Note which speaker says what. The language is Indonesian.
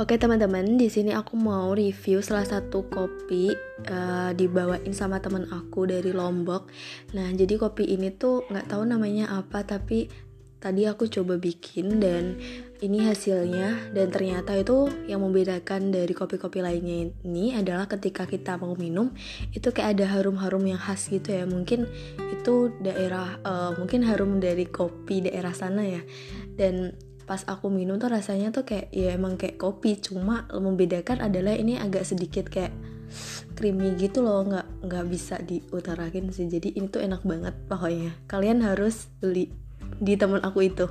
Speaker 1: Oke teman-teman, di sini aku mau review salah satu kopi uh, dibawain sama teman aku dari Lombok. Nah, jadi kopi ini tuh nggak tahu namanya apa, tapi tadi aku coba bikin dan ini hasilnya. Dan ternyata itu yang membedakan dari kopi-kopi lainnya ini adalah ketika kita mau minum itu kayak ada harum-harum yang khas gitu ya. Mungkin itu daerah, uh, mungkin harum dari kopi daerah sana ya. Dan pas aku minum tuh rasanya tuh kayak ya emang kayak kopi. Cuma membedakan adalah ini agak sedikit kayak creamy gitu loh. Nggak nggak bisa diutarakin sih. Jadi ini tuh enak banget pokoknya. Kalian harus beli di teman aku itu